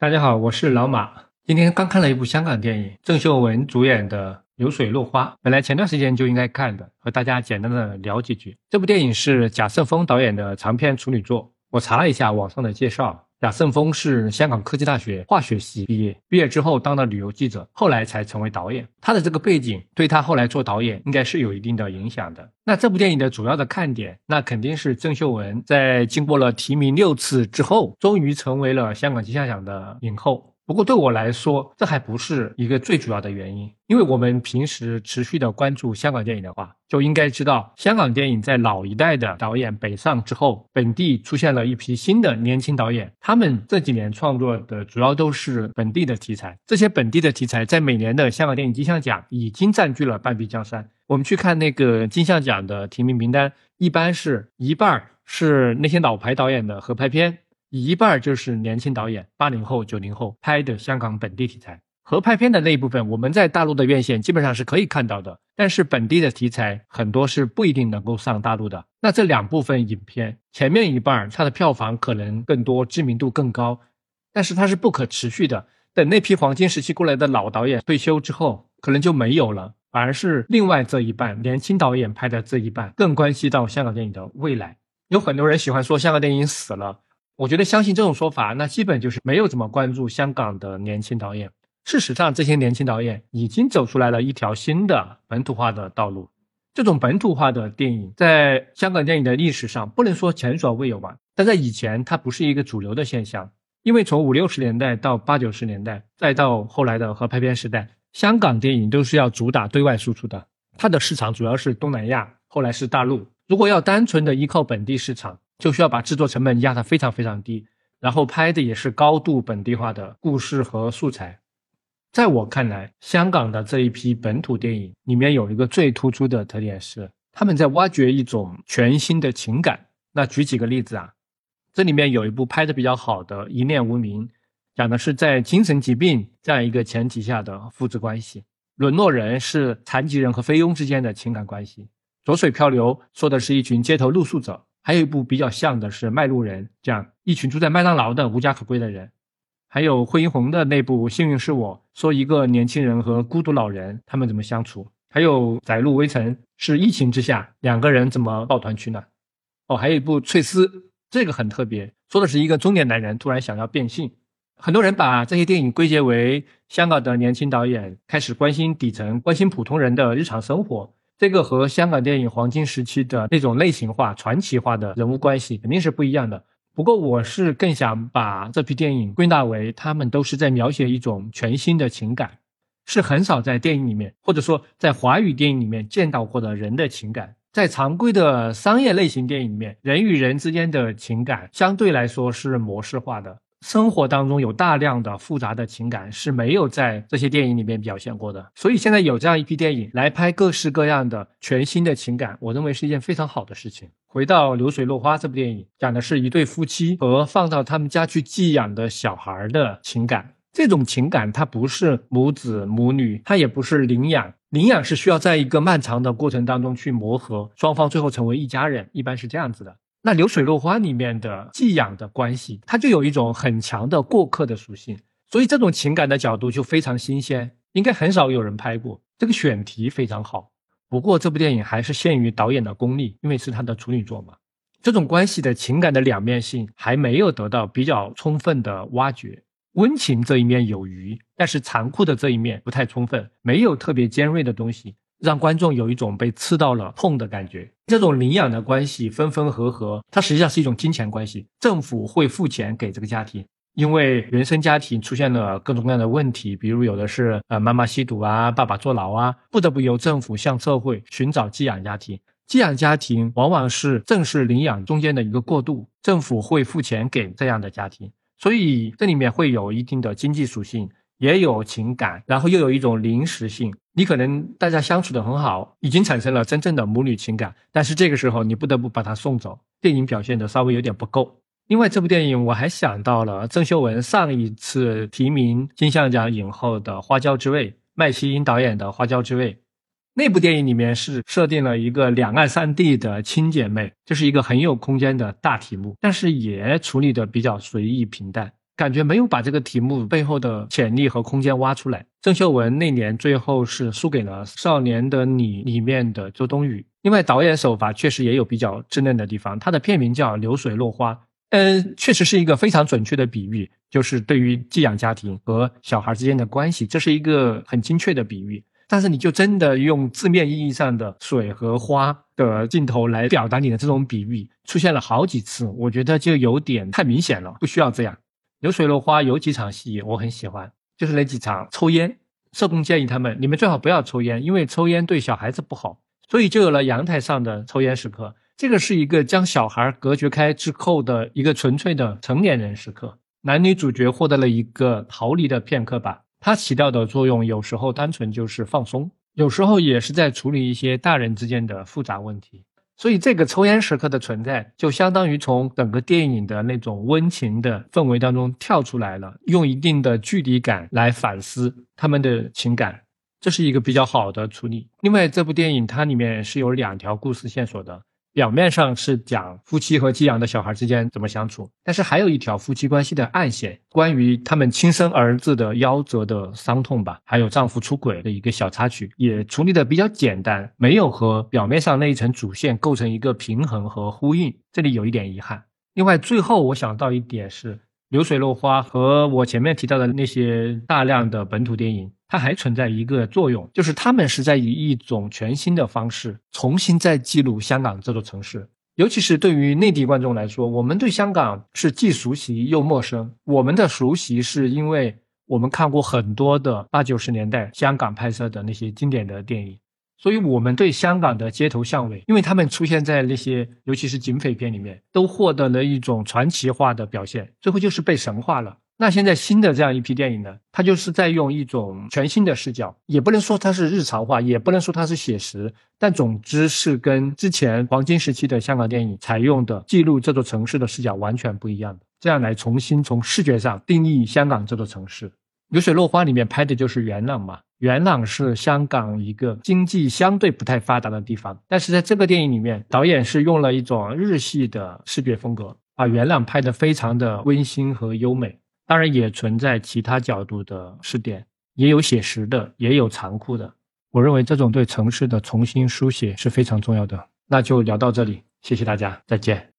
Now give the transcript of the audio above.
大家好，我是老马。今天刚看了一部香港电影，郑秀文主演的《流水落花》，本来前段时间就应该看的，和大家简单的聊几句。这部电影是贾胜峰导演的长篇处女作。我查了一下网上的介绍。贾盛峰是香港科技大学化学系毕业，毕业之后当了旅游记者，后来才成为导演。他的这个背景对他后来做导演应该是有一定的影响的。那这部电影的主要的看点，那肯定是郑秀文在经过了提名六次之后，终于成为了香港金像奖的影后。不过对我来说，这还不是一个最主要的原因，因为我们平时持续的关注香港电影的话，就应该知道，香港电影在老一代的导演北上之后，本地出现了一批新的年轻导演，他们这几年创作的主要都是本地的题材，这些本地的题材在每年的香港电影金像奖已经占据了半壁江山。我们去看那个金像奖的提名名单，一般是一半是那些老牌导演的合拍片。一半就是年轻导演，八零后、九零后拍的香港本地题材合拍片的那一部分，我们在大陆的院线基本上是可以看到的。但是本地的题材很多是不一定能够上大陆的。那这两部分影片前面一半，它的票房可能更多，知名度更高，但是它是不可持续的。等那批黄金时期过来的老导演退休之后，可能就没有了，反而是另外这一半年轻导演拍的这一半更关系到香港电影的未来。有很多人喜欢说香港电影死了。我觉得相信这种说法，那基本就是没有怎么关注香港的年轻导演。事实上，这些年轻导演已经走出来了一条新的本土化的道路。这种本土化的电影在香港电影的历史上不能说前所未有吧，但在以前它不是一个主流的现象。因为从五六十年代到八九十年代，再到后来的合拍片时代，香港电影都是要主打对外输出的，它的市场主要是东南亚，后来是大陆。如果要单纯的依靠本地市场，就需要把制作成本压得非常非常低，然后拍的也是高度本地化的故事和素材。在我看来，香港的这一批本土电影里面有一个最突出的特点是，他们在挖掘一种全新的情感。那举几个例子啊，这里面有一部拍的比较好的《一念无名》，讲的是在精神疾病这样一个前提下的父子关系。《沦落人》是残疾人和菲佣之间的情感关系。《浊水漂流》说的是一群街头露宿者。还有一部比较像的是《卖路人》，讲一群住在麦当劳的无家可归的人；还有惠英红的那部《幸运是我》，说一个年轻人和孤独老人他们怎么相处；还有《窄路微尘》，是疫情之下两个人怎么抱团取暖。哦，还有一部《翠丝》，这个很特别，说的是一个中年男人突然想要变性。很多人把这些电影归结为香港的年轻导演开始关心底层、关心普通人的日常生活。这个和香港电影黄金时期的那种类型化、传奇化的人物关系肯定是不一样的。不过，我是更想把这批电影归纳为，他们都是在描写一种全新的情感，是很少在电影里面，或者说在华语电影里面见到过的人的情感。在常规的商业类型电影里面，人与人之间的情感相对来说是模式化的。生活当中有大量的复杂的情感是没有在这些电影里面表现过的，所以现在有这样一批电影来拍各式各样的全新的情感，我认为是一件非常好的事情。回到《流水落花》这部电影，讲的是一对夫妻和放到他们家去寄养的小孩的情感。这种情感它不是母子母女，它也不是领养，领养是需要在一个漫长的过程当中去磨合，双方最后成为一家人，一般是这样子的。那流水落花里面的寄养的关系，它就有一种很强的过客的属性，所以这种情感的角度就非常新鲜，应该很少有人拍过。这个选题非常好，不过这部电影还是限于导演的功力，因为是他的处女作嘛。这种关系的情感的两面性还没有得到比较充分的挖掘，温情这一面有余，但是残酷的这一面不太充分，没有特别尖锐的东西。让观众有一种被刺到了痛的感觉。这种领养的关系分分合合，它实际上是一种金钱关系。政府会付钱给这个家庭，因为原生家庭出现了各种各样的问题，比如有的是呃妈妈吸毒啊，爸爸坐牢啊，不得不由政府向社会寻找寄养家庭。寄养家庭往往是正式领养中间的一个过渡，政府会付钱给这样的家庭，所以这里面会有一定的经济属性。也有情感，然后又有一种临时性。你可能大家相处的很好，已经产生了真正的母女情感，但是这个时候你不得不把她送走。电影表现的稍微有点不够。另外，这部电影我还想到了郑秀文上一次提名金像奖影后的《花椒之味》，麦希英导演的《花椒之味》。那部电影里面是设定了一个两岸三地的亲姐妹，这是一个很有空间的大题目，但是也处理的比较随意平淡。感觉没有把这个题目背后的潜力和空间挖出来。郑秀文那年最后是输给了《少年的你》里面的周冬雨。另外，导演手法确实也有比较稚嫩的地方。他的片名叫《流水落花》，嗯，确实是一个非常准确的比喻，就是对于寄养家庭和小孩之间的关系，这是一个很精确的比喻。但是，你就真的用字面意义上的水和花的镜头来表达你的这种比喻，出现了好几次，我觉得就有点太明显了，不需要这样。流水落花有几场戏我很喜欢，就是那几场抽烟。社工建议他们，你们最好不要抽烟，因为抽烟对小孩子不好。所以就有了阳台上的抽烟时刻。这个是一个将小孩隔绝开之后的一个纯粹的成年人时刻。男女主角获得了一个逃离的片刻吧。它起到的作用有时候单纯就是放松，有时候也是在处理一些大人之间的复杂问题。所以，这个抽烟时刻的存在，就相当于从整个电影的那种温情的氛围当中跳出来了，用一定的距离感来反思他们的情感，这是一个比较好的处理。另外，这部电影它里面是有两条故事线索的。表面上是讲夫妻和寄养的小孩之间怎么相处，但是还有一条夫妻关系的暗线，关于他们亲生儿子的夭折的伤痛吧，还有丈夫出轨的一个小插曲，也处理的比较简单，没有和表面上那一层主线构成一个平衡和呼应，这里有一点遗憾。另外，最后我想到一点是。流水落花和我前面提到的那些大量的本土电影，它还存在一个作用，就是他们是在以一种全新的方式重新再记录香港这座城市。尤其是对于内地观众来说，我们对香港是既熟悉又陌生。我们的熟悉是因为我们看过很多的八九十年代香港拍摄的那些经典的电影。所以，我们对香港的街头巷尾，因为他们出现在那些，尤其是警匪片里面，都获得了一种传奇化的表现，最后就是被神化了。那现在新的这样一批电影呢，它就是在用一种全新的视角，也不能说它是日常化，也不能说它是写实，但总之是跟之前黄金时期的香港电影采用的记录这座城市的视角完全不一样的，这样来重新从视觉上定义香港这座城市。流水落花里面拍的就是元朗嘛，元朗是香港一个经济相对不太发达的地方，但是在这个电影里面，导演是用了一种日系的视觉风格，把元朗拍得非常的温馨和优美。当然也存在其他角度的视点，也有写实的，也有残酷的。我认为这种对城市的重新书写是非常重要的。那就聊到这里，谢谢大家，再见。